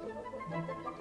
Thank you.